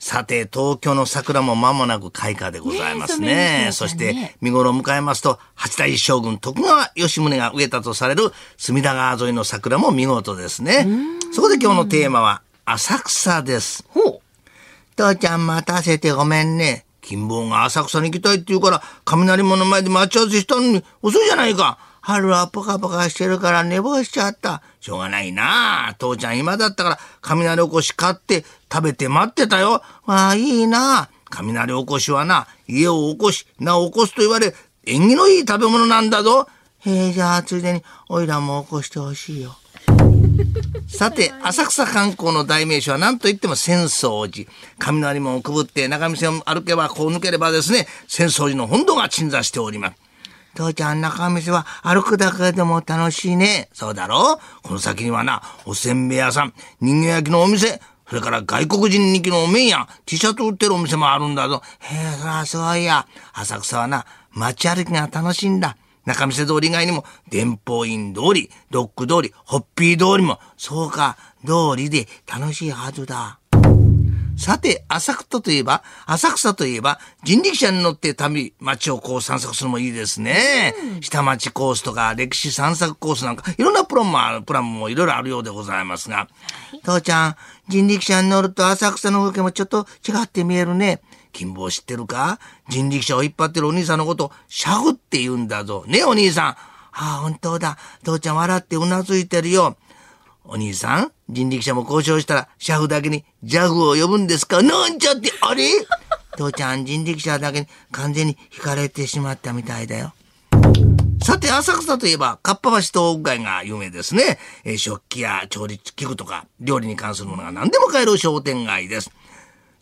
さて、東京の桜も間もなく開花でございますね。ねえそして、見頃を迎えますと、八代将軍徳川吉宗が植えたとされる隅田川沿いの桜も見事ですね。そこで今日のテーマは、浅草です。ほう。父ちゃん待たせてごめんね。金坊が浅草に行きたいって言うから、雷門の前で待ち合わせしたのに遅いじゃないか。春はポカポカしてるから寝坊しちゃった。しょうがないな。父ちゃん今だったから雷おこし買って食べて待ってたよ。わあ、いいな。雷おこしはな、家を起こし、なお起こすと言われ、縁起のいい食べ物なんだぞ。へえ、じゃあついでに、おいらも起こしてほしいよ。さて、浅草観光の代名詞は何と言っても浅草寺。雷門をくぐって中店を歩けば、こう抜ければですね、浅草寺の本堂が鎮座しております。父ちゃん、中店は歩くだけでも楽しいね。そうだろ？うこの先にはな、おせんべい屋さん、人形焼きのお店、それから外国人人気のお面や T シャツ売ってるお店もあるんだぞ。へえ、そらそういや。浅草はな、街歩きが楽しいんだ。中見世通り以外にも、伝法院通り、ドック通り、ホッピー通りも、そうか、通りで楽しいはずだ。さて、浅草といえば、浅草といえば、人力車に乗って旅、街をこう散策するのもいいですね。下町コースとか、歴史散策コースなんか、いろんなプランもある、プランもいろいろあるようでございますが。父ちゃん、人力車に乗ると浅草の風景もちょっと違って見えるね。金坊知ってるか？人力車を引っ張ってるお兄さんのこと、シャフって言うんだぞ。ね、お兄さん。ああ、本当だ。父ちゃん笑ってうなずいてるよ。お兄さん、人力車も交渉したら、シャフだけにジャフを呼ぶんですか？なんちゃって、あれ？父ちゃん、人力車だけに完全に惹かれてしまったみたいだよ。さて、浅草といえば、かっぱ橋東北街が有名ですね。えー食器や調理器具とか、料理に関するものが何でも買える商店街です。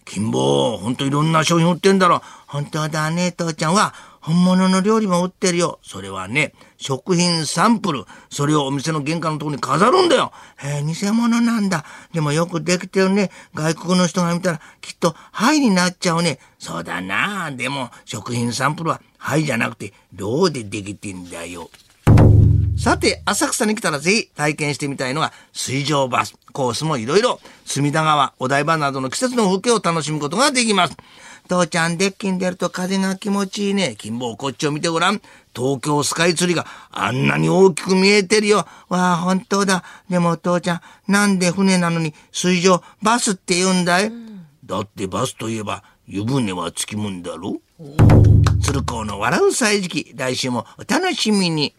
金坊、ほんといろんな商品売ってんだろ。本当だね、父ちゃんは。本物の料理も売ってるよ。それはね、食品サンプル。それをお店の玄関のとこに飾るんだよ。へえ、偽物なんだ。でもよくできてるね。外国の人が見たら、きっと、はいになっちゃうね。そうだな。でも、食品サンプルは、はいじゃなくて、銅でできてんだよ。さて、浅草に来たらぜひ体験してみたいのが水上バス。コースもいろいろ、隅田川、お台場などの季節の風景を楽しむことができます。父ちゃん、デッキに出ると風が気持ちいいね。金坊、こっちを見てごらん。東京スカイツリーがあんなに大きく見えてるよ。わあ、本当だ。でも父ちゃん、なんで船なのに水上バスって言うんだい、だってバスといえば湯船はつきもんだろ？鶴光の笑う歳時記。来週もお楽しみに。